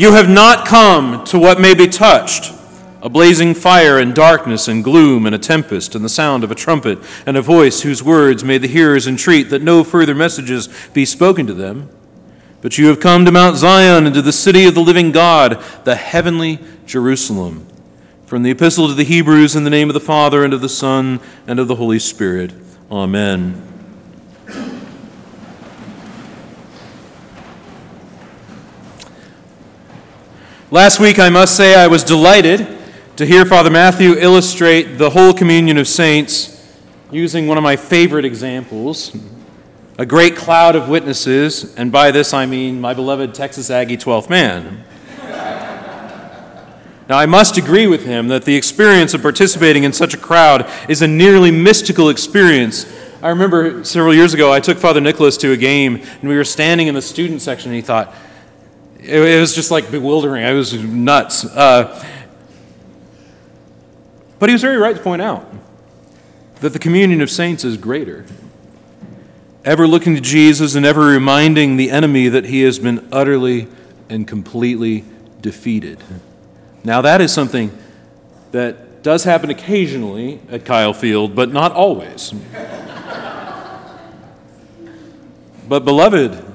You have not come to what may be touched a blazing fire and darkness and gloom and a tempest and the sound of a trumpet and a voice whose words made the hearers entreat that no further messages be spoken to them. But you have come to Mount Zion and to the city of the living God, the heavenly Jerusalem. From the Epistle to the Hebrews, in the name of the Father, and of the Son, and of the Holy Spirit. Amen. Last week, I must say, I was delighted to hear Father Matthew illustrate the whole communion of saints using one of my favorite examples a great cloud of witnesses, and by this I mean my beloved Texas Aggie 12th man. Now, I must agree with him that the experience of participating in such a crowd is a nearly mystical experience. I remember several years ago, I took Father Nicholas to a game, and we were standing in the student section, and he thought, it, was just like bewildering. I was nuts. Uh, but he was very right to point out that the communion of saints is greater. Ever looking to Jesus and ever reminding the enemy that he has been utterly and completely defeated. Now, that is something that does happen occasionally at Kyle Field, but not always. but, beloved,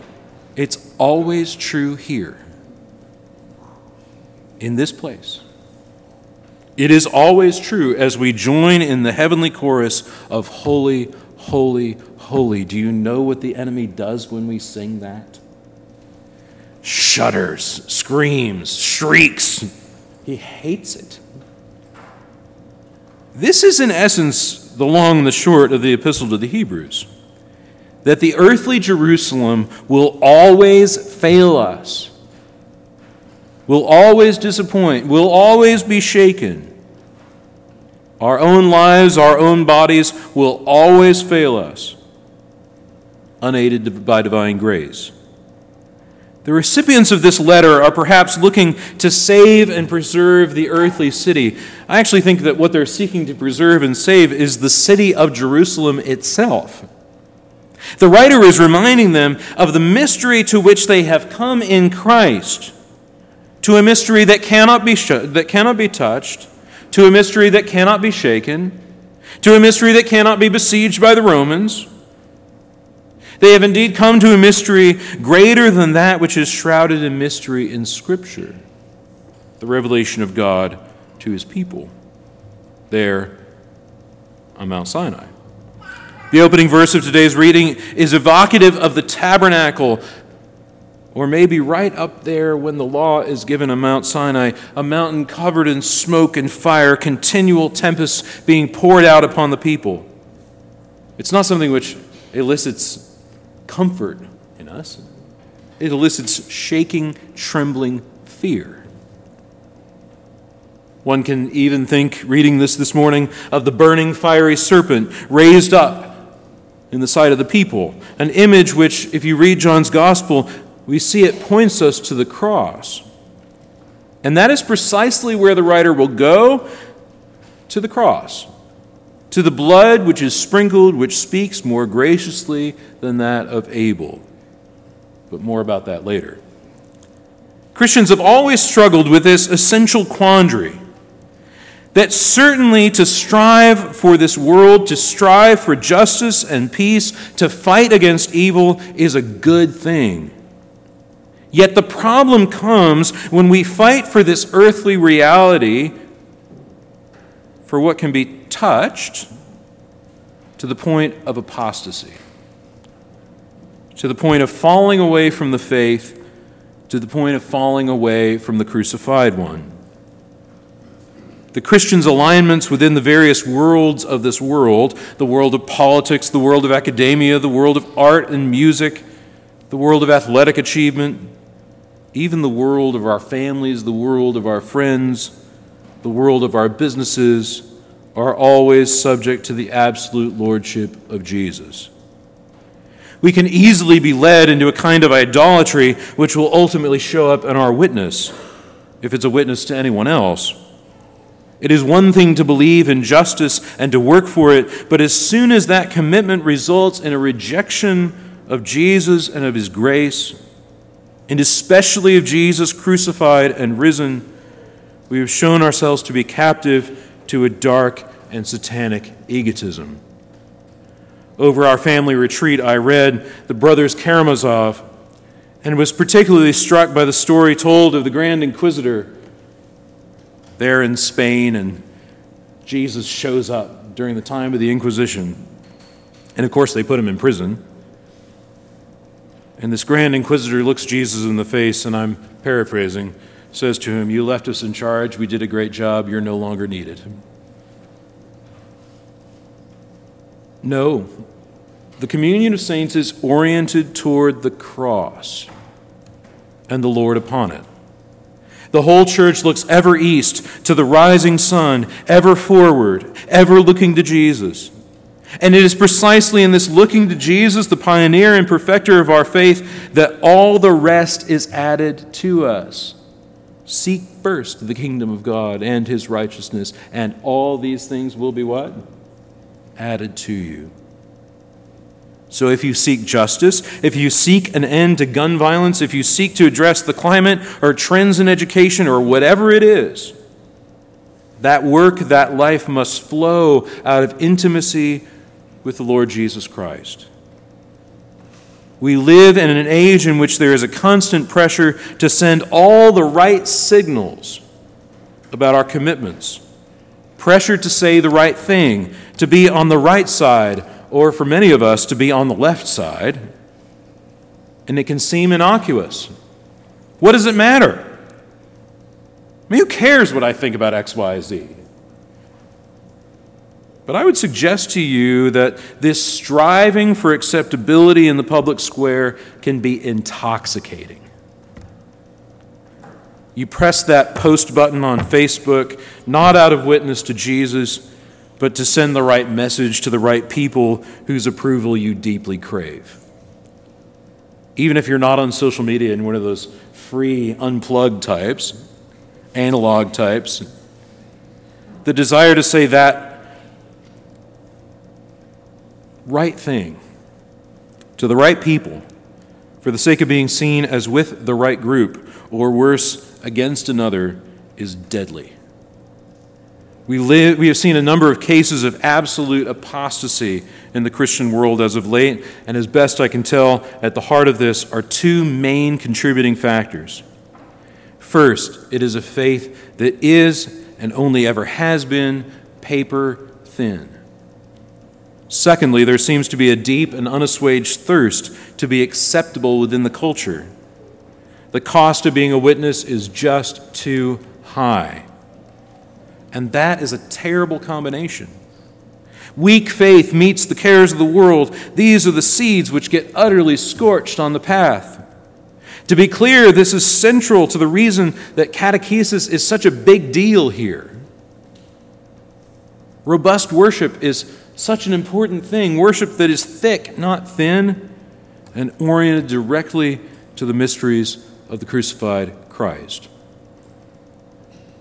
it's always true here, in this place. It is always true as we join in the heavenly chorus of Holy, Holy, Holy. Do you know what the enemy does when we sing that? Shudders, screams, shrieks. He hates it. This is, in essence, the long and the short of the epistle to the Hebrews that the earthly Jerusalem will always fail us will always disappoint, will always be shaken. Our own lives, our own bodies will always fail us, unaided by divine grace. The recipients of this letter are perhaps looking to save and preserve the earthly city. I actually think that what they're seeking to preserve and save is the city of Jerusalem itself. The writer is reminding them of the mystery to which they have come in Christ to a mystery that cannot be, sh- that cannot be touched, to a mystery that cannot be shaken, to a mystery that cannot be besieged by the Romans. They have indeed come to a mystery greater than that which is shrouded in mystery in Scripture the revelation of God to his people there on Mount Sinai. The opening verse of today's reading is evocative of the tabernacle or maybe right up there when the law is given on Mount Sinai, a mountain covered in smoke and fire, continual tempests being poured out upon the people. It's not something which elicits comfort in us, it elicits shaking, trembling fear. One can even think, reading this this morning, of the burning fiery serpent raised up in the sight of the people, an image which, if you read John's gospel, we see it points us to the cross. And that is precisely where the writer will go to the cross, to the blood which is sprinkled, which speaks more graciously than that of Abel. But more about that later. Christians have always struggled with this essential quandary that certainly to strive for this world, to strive for justice and peace, to fight against evil is a good thing. Yet the problem comes when we fight for this earthly reality, for what can be touched, to the point of apostasy, to the point of falling away from the faith, to the point of falling away from the crucified one. The Christian's alignments within the various worlds of this world the world of politics, the world of academia, the world of art and music, the world of athletic achievement, even the world of our families, the world of our friends, the world of our businesses, are always subject to the absolute lordship of Jesus. We can easily be led into a kind of idolatry which will ultimately show up in our witness, if it's a witness to anyone else. It is one thing to believe in justice and to work for it, but as soon as that commitment results in a rejection of Jesus and of his grace, and especially of Jesus crucified and risen, we have shown ourselves to be captive to a dark and satanic egotism. Over our family retreat, I read the brothers Karamazov and was particularly struck by the story told of the Grand Inquisitor there in Spain, and Jesus shows up during the time of the Inquisition. And of course, they put him in prison. And this Grand Inquisitor looks Jesus in the face, and I'm paraphrasing, says to him, You left us in charge. We did a great job. You're no longer needed. No. The communion of saints is oriented toward the cross and the Lord upon it. The whole church looks ever east to the rising sun, ever forward, ever looking to Jesus. And it is precisely in this looking to Jesus, the pioneer and perfecter of our faith, that all the rest is added to us. Seek first the kingdom of God and his righteousness, and all these things will be what? Added to you. So, if you seek justice, if you seek an end to gun violence, if you seek to address the climate or trends in education or whatever it is, that work, that life must flow out of intimacy with the Lord Jesus Christ. We live in an age in which there is a constant pressure to send all the right signals about our commitments, pressure to say the right thing, to be on the right side or for many of us to be on the left side, and it can seem innocuous. What does it matter? I mean, who cares what I think about X, Y, Z? But I would suggest to you that this striving for acceptability in the public square can be intoxicating. You press that post button on Facebook not out of witness to Jesus but to send the right message to the right people whose approval you deeply crave. Even if you're not on social media and one of those free, unplugged types, analog types, the desire to say that right thing to the right people for the sake of being seen as with the right group, or worse, against another, is deadly. We, live, we have seen a number of cases of absolute apostasy in the Christian world as of late, and as best I can tell, at the heart of this are two main contributing factors. First, it is a faith that is and only ever has been paper thin. Secondly, there seems to be a deep and unassuaged thirst to be acceptable within the culture. The cost of being a witness is just too high. And that is a terrible combination. Weak faith meets the cares of the world. These are the seeds which get utterly scorched on the path. To be clear, this is central to the reason that catechesis is such a big deal here. Robust worship is such an important thing worship that is thick, not thin, and oriented directly to the mysteries of the crucified Christ.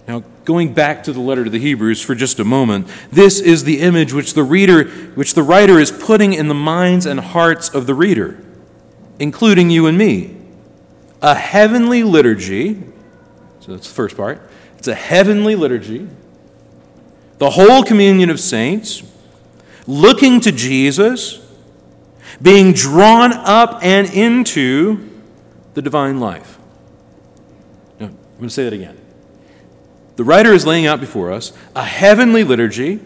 Now, going back to the letter to the Hebrews for just a moment, this is the image which the reader, which the writer is putting in the minds and hearts of the reader, including you and me. A heavenly liturgy, so that's the first part. It's a heavenly liturgy, the whole communion of saints, looking to Jesus, being drawn up and into the divine life. Now, I'm going to say that again the writer is laying out before us a heavenly liturgy,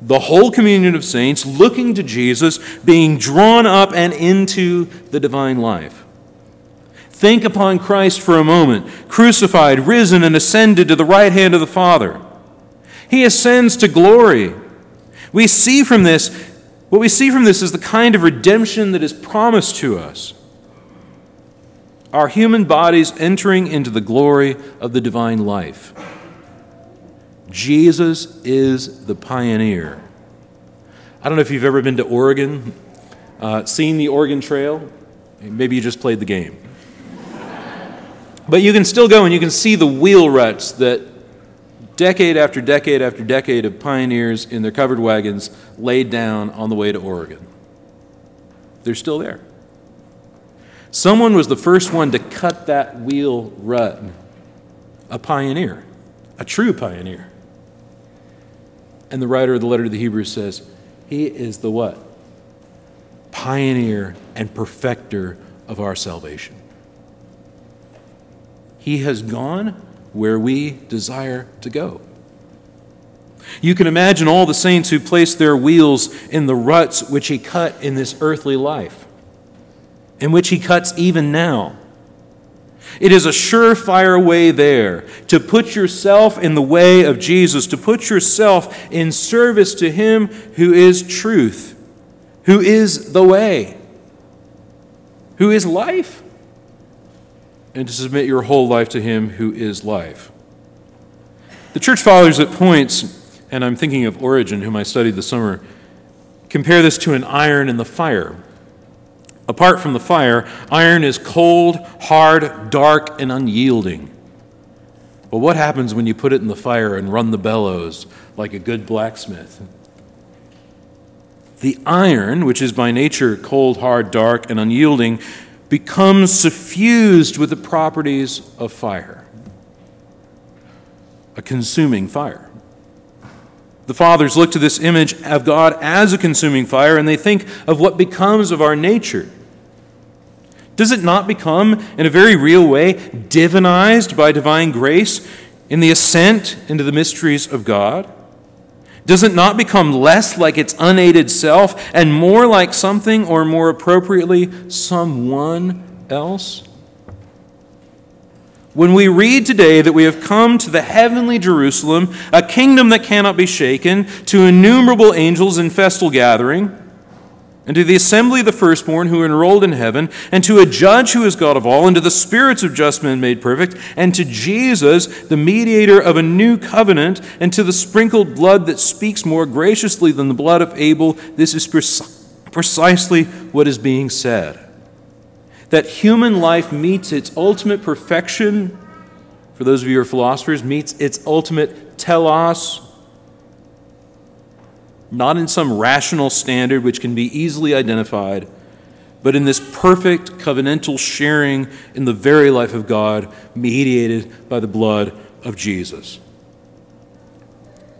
the whole communion of saints looking to Jesus, being drawn up and into the divine life. Think upon Christ for a moment, crucified, risen, and ascended to the right hand of the Father. He ascends to glory. We see from this, what we see from this is the kind of redemption that is promised to us. Our human bodies entering into the glory of the divine life. Jesus is the pioneer. I don't know if you've ever been to Oregon, uh, seen the Oregon Trail. Maybe you just played the game. but you can still go and you can see the wheel ruts that decade after decade after decade of pioneers in their covered wagons laid down on the way to Oregon. They're still there. Someone was the first one to cut that wheel rut. A pioneer, a true pioneer. And the writer of the letter to the Hebrews says, He is the what? Pioneer and perfecter of our salvation. He has gone where we desire to go. You can imagine all the saints who placed their wheels in the ruts which he cut in this earthly life, in which he cuts even now. It is a surefire way there to put yourself in the way of Jesus, to put yourself in service to him who is truth, who is the way, who is life, and to submit your whole life to him who is life. The church fathers at points and I'm thinking of Origen, whom I studied this summer, compare this to an iron in the fire. Apart from the fire, iron is cold, hard, dark, and unyielding. But what happens when you put it in the fire and run the bellows like a good blacksmith? The iron, which is by nature cold, hard, dark, and unyielding, becomes suffused with the properties of fire, a consuming fire. The fathers look to this image of God as a consuming fire and they think of what becomes of our nature. Does it not become, in a very real way, divinized by divine grace in the ascent into the mysteries of God? Does it not become less like its unaided self and more like something, or more appropriately, someone else? When we read today that we have come to the heavenly Jerusalem, a kingdom that cannot be shaken, to innumerable angels in festal gathering, and to the assembly of the firstborn who are enrolled in heaven, and to a judge who is God of all, and to the spirits of just men made perfect, and to Jesus, the mediator of a new covenant, and to the sprinkled blood that speaks more graciously than the blood of Abel, this is precisely what is being said that human life meets its ultimate perfection, for those of you who are philosophers, meets its ultimate telos, not in some rational standard which can be easily identified, but in this perfect covenantal sharing in the very life of God, mediated by the blood of Jesus.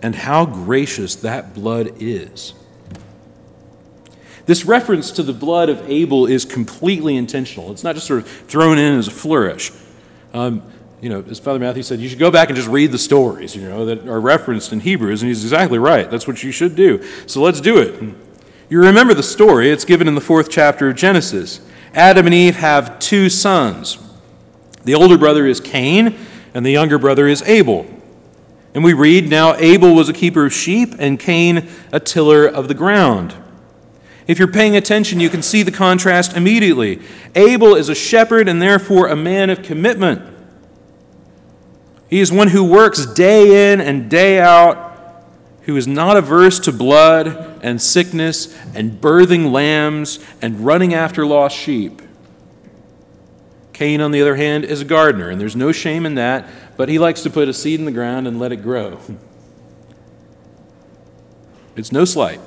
And how gracious that blood is. This reference to the blood of Abel is completely intentional. It's not just sort of thrown in as a flourish. Um, you know, as Father Matthew said, you should go back and just read the stories, you know, that are referenced in Hebrews, and he's exactly right. That's what you should do. So let's do it. You remember the story, it's given in the fourth chapter of Genesis. Adam and Eve have two sons. The older brother is Cain, and the younger brother is Abel. And we read now Abel was a keeper of sheep, and Cain a tiller of the ground. If you're paying attention, you can see the contrast immediately. Abel is a shepherd and therefore a man of commitment. He is one who works day in and day out, who is not averse to blood and sickness and birthing lambs and running after lost sheep. Cain, on the other hand, is a gardener, and there's no shame in that, but he likes to put a seed in the ground and let it grow. It's no slight.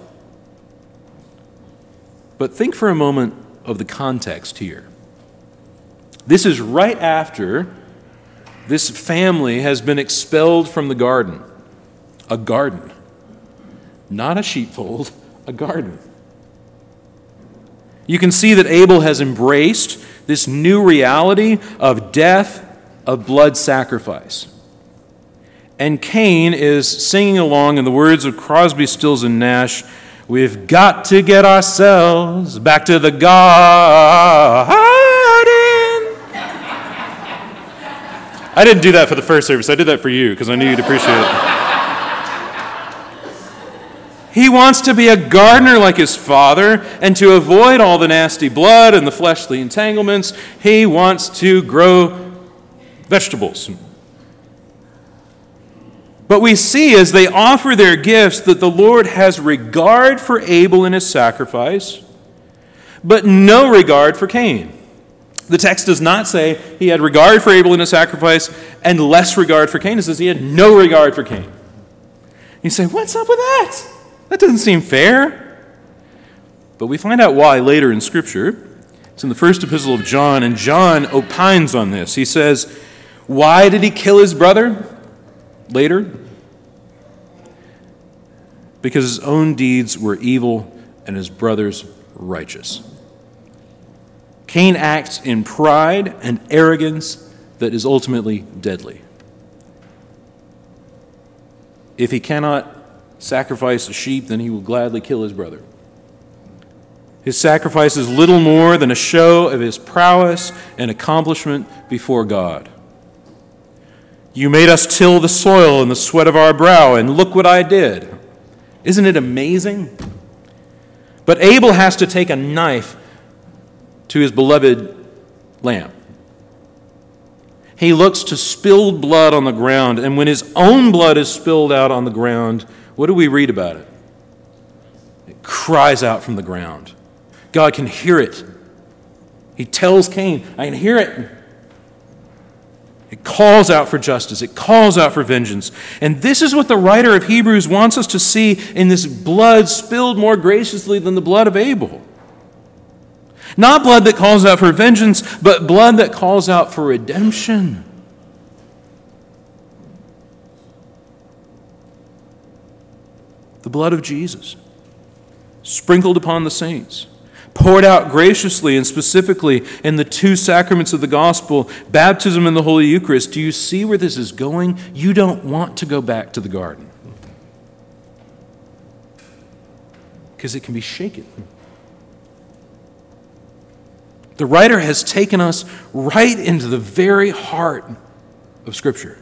But think for a moment of the context here. This is right after this family has been expelled from the garden. A garden. Not a sheepfold, a garden. You can see that Abel has embraced this new reality of death, of blood sacrifice. And Cain is singing along in the words of Crosby, Stills, and Nash We've got to get ourselves back to the garden. I didn't do that for the first service. I did that for you because I knew you'd appreciate it. He wants to be a gardener like his father, and to avoid all the nasty blood and the fleshly entanglements, he wants to grow vegetables but we see as they offer their gifts that the Lord has regard for Abel and his sacrifice, but no regard for Cain. The text does not say he had regard for Abel and his sacrifice and less regard for Cain. It says he had no regard for Cain. You say, what's up with that? That doesn't seem fair. But we find out why later in Scripture. It's in the first epistle of John, and John opines on this. He says, Why did he kill his brother later? Because his own deeds were evil and his brother's righteous. Cain acts in pride and arrogance that is ultimately deadly. If he cannot sacrifice a sheep, then he will gladly kill his brother. His sacrifice is little more than a show of his prowess and accomplishment before God. You made us till the soil in the sweat of our brow, and look what I did. Isn't it amazing? But Abel has to take a knife to his beloved lamb. He looks to spilled blood on the ground, and when his own blood is spilled out on the ground, what do we read about it? It cries out from the ground. God can hear it. He tells Cain, I can hear it. It calls out for justice. It calls out for vengeance. And this is what the writer of Hebrews wants us to see in this blood spilled more graciously than the blood of Abel. Not blood that calls out for vengeance, but blood that calls out for redemption. The blood of Jesus, sprinkled upon the saints poured out graciously and specifically in the two sacraments of the gospel, baptism and the Holy Eucharist. Do you see where this is going? You don't want to go back to the garden because it can be shaken. The writer has taken us right into the very heart of Scripture,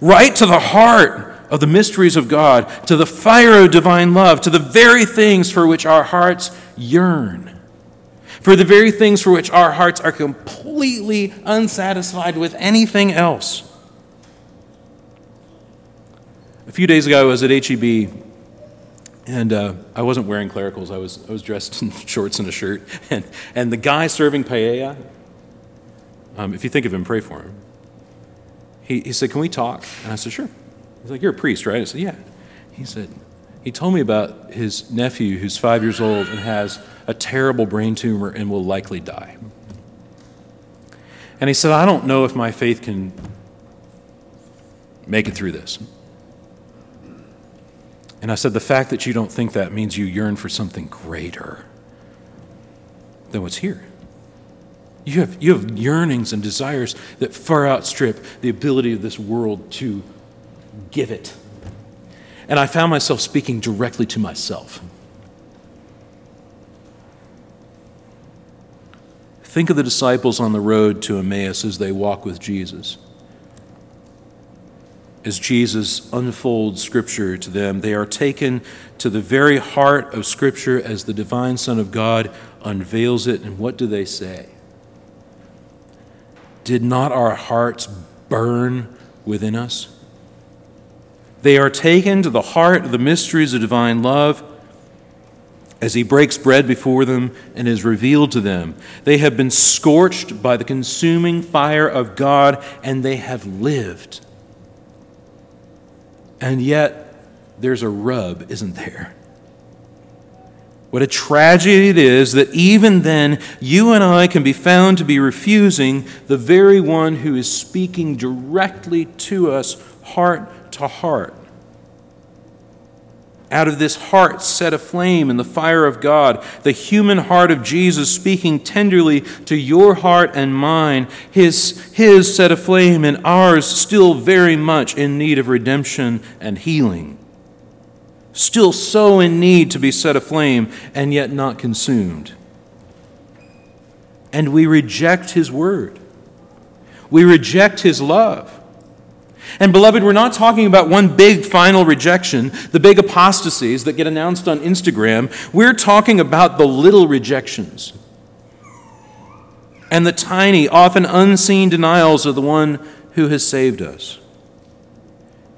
right to the heart of the mysteries of God, to the fire of divine love, to the very things for which our hearts yearn, for the very things for which our hearts are completely unsatisfied with anything else. A few days ago, I was at HEB, and uh, I wasn't wearing clericals. I was, I was dressed in shorts and a shirt. And, and the guy serving paella, um, if you think of him, pray for him. He, he said, Can we talk? And I said, Sure. He's like, You're a priest, right? I said, Yeah. He said, He told me about his nephew who's five years old and has a terrible brain tumor and will likely die. And he said, I don't know if my faith can make it through this. And I said, The fact that you don't think that means you yearn for something greater than what's here. You have, you have yearnings and desires that far outstrip the ability of this world to give it. And I found myself speaking directly to myself. Think of the disciples on the road to Emmaus as they walk with Jesus. As Jesus unfolds Scripture to them, they are taken to the very heart of Scripture as the divine Son of God unveils it. And what do they say? Did not our hearts burn within us? They are taken to the heart of the mysteries of divine love as he breaks bread before them and is revealed to them. They have been scorched by the consuming fire of God and they have lived. And yet, there's a rub, isn't there? What a tragedy it is that even then you and I can be found to be refusing the very one who is speaking directly to us heart to heart. Out of this heart set aflame in the fire of God, the human heart of Jesus speaking tenderly to your heart and mine, his, his set aflame and ours still very much in need of redemption and healing. Still so in need to be set aflame and yet not consumed. And we reject his word. We reject his love. And beloved, we're not talking about one big final rejection, the big apostasies that get announced on Instagram. We're talking about the little rejections and the tiny, often unseen denials of the one who has saved us.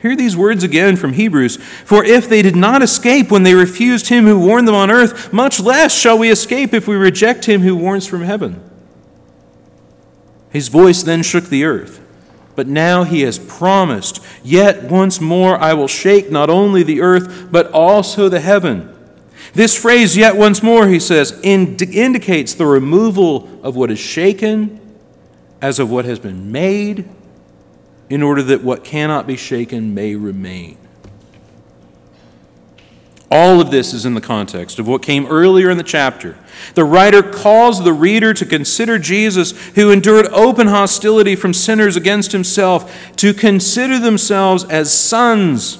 Hear these words again from Hebrews For if they did not escape when they refused him who warned them on earth, much less shall we escape if we reject him who warns from heaven. His voice then shook the earth. But now he has promised, Yet once more I will shake not only the earth, but also the heaven. This phrase, yet once more, he says, ind- indicates the removal of what is shaken as of what has been made, in order that what cannot be shaken may remain. All of this is in the context of what came earlier in the chapter. The writer calls the reader to consider Jesus, who endured open hostility from sinners against himself, to consider themselves as sons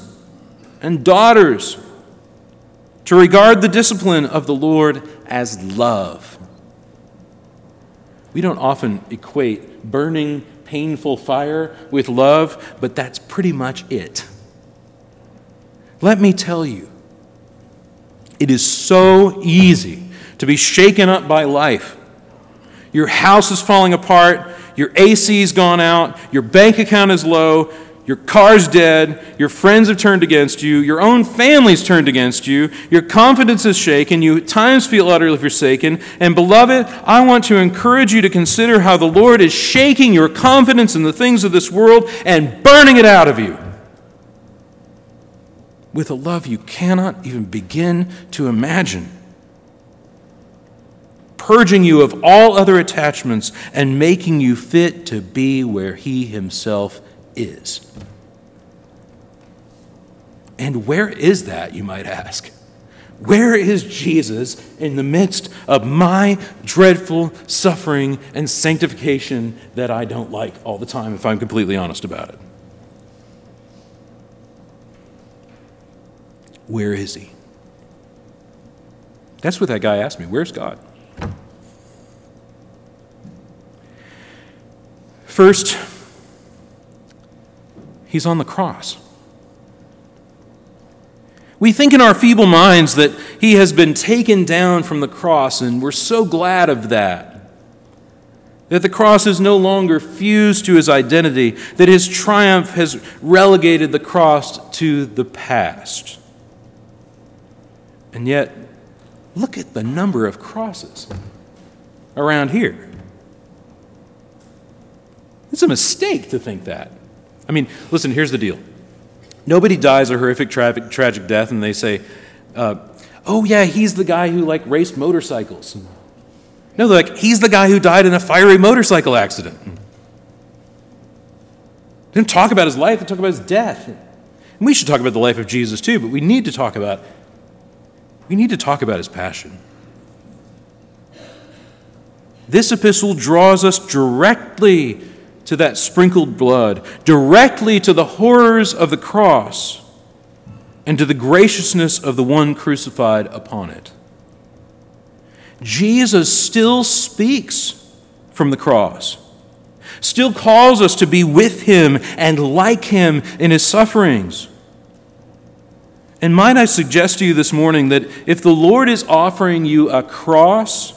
and daughters, to regard the discipline of the Lord as love. We don't often equate burning, painful fire with love, but that's pretty much it. Let me tell you, it is so easy to be shaken up by life. Your house is falling apart, your AC's gone out, your bank account is low, your car's dead, your friends have turned against you, your own family's turned against you, your confidence is shaken, you at times feel utterly forsaken. And beloved, I want to encourage you to consider how the Lord is shaking your confidence in the things of this world and burning it out of you with a love you cannot even begin to imagine. Purging you of all other attachments and making you fit to be where He Himself is. And where is that, you might ask? Where is Jesus in the midst of my dreadful suffering and sanctification that I don't like all the time, if I'm completely honest about it? Where is he? That's what that guy asked me. Where's God? First, he's on the cross. We think in our feeble minds that he has been taken down from the cross, and we're so glad of that. That the cross is no longer fused to his identity, that his triumph has relegated the cross to the past. And yet, look at the number of crosses around here. It's a mistake to think that. I mean, listen, here's the deal. Nobody dies a horrific, tragic, tragic death and they say, uh, oh, yeah, he's the guy who, like, raced motorcycles. No, they're like, he's the guy who died in a fiery motorcycle accident. They didn't talk about his life, they talk about his death. And we should talk about the life of Jesus too, but we need to talk about we need to talk about his passion. This epistle draws us directly to that sprinkled blood, directly to the horrors of the cross, and to the graciousness of the one crucified upon it. Jesus still speaks from the cross, still calls us to be with him and like him in his sufferings. And might I suggest to you this morning that if the Lord is offering you a cross,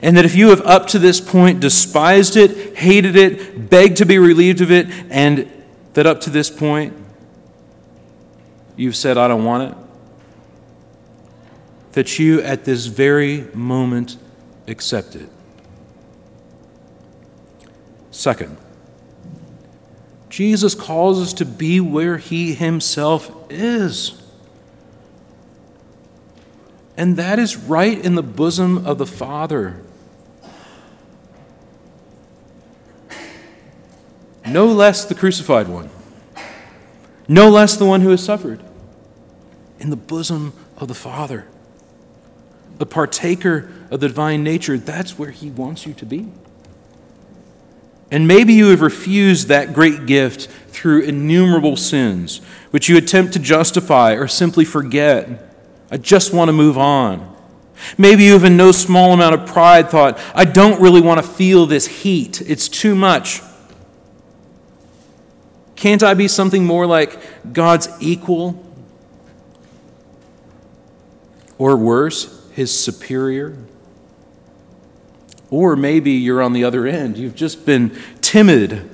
and that if you have up to this point despised it, hated it, begged to be relieved of it, and that up to this point you've said, I don't want it, that you at this very moment accept it. Second, Jesus calls us to be where he himself is. And that is right in the bosom of the Father. No less the crucified one, no less the one who has suffered. In the bosom of the Father, the partaker of the divine nature, that's where he wants you to be. And maybe you have refused that great gift through innumerable sins, which you attempt to justify or simply forget. I just want to move on. Maybe you have, in no small amount of pride, thought, I don't really want to feel this heat. It's too much. Can't I be something more like God's equal? Or worse, his superior? Or maybe you're on the other end. You've just been timid,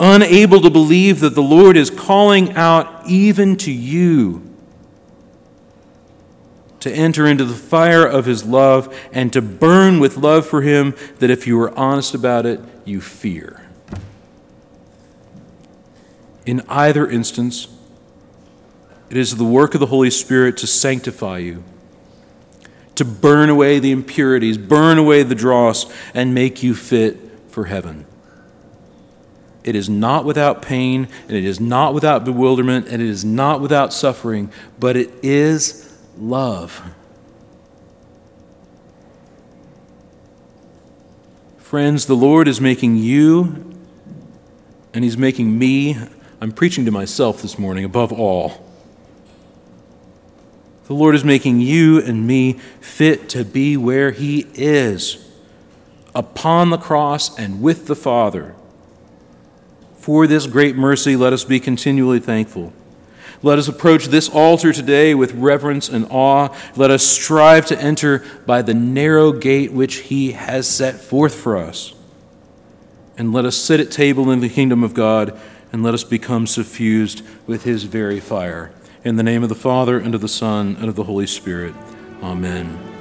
unable to believe that the Lord is calling out even to you to enter into the fire of his love and to burn with love for him that if you are honest about it, you fear. In either instance, it is the work of the Holy Spirit to sanctify you to burn away the impurities, burn away the dross, and make you fit for heaven. It is not without pain, and it is not without bewilderment, and it is not without suffering, but it is love. Friends, the Lord is making you, and He's making me, I'm preaching to myself this morning above all. The Lord is making you and me fit to be where He is upon the cross and with the Father. For this great mercy, let us be continually thankful. Let us approach this altar today with reverence and awe. Let us strive to enter by the narrow gate which He has set forth for us. And let us sit at table in the kingdom of God, and let us become suffused with His very fire. In the name of the Father, and of the Son, and of the Holy Spirit. Amen.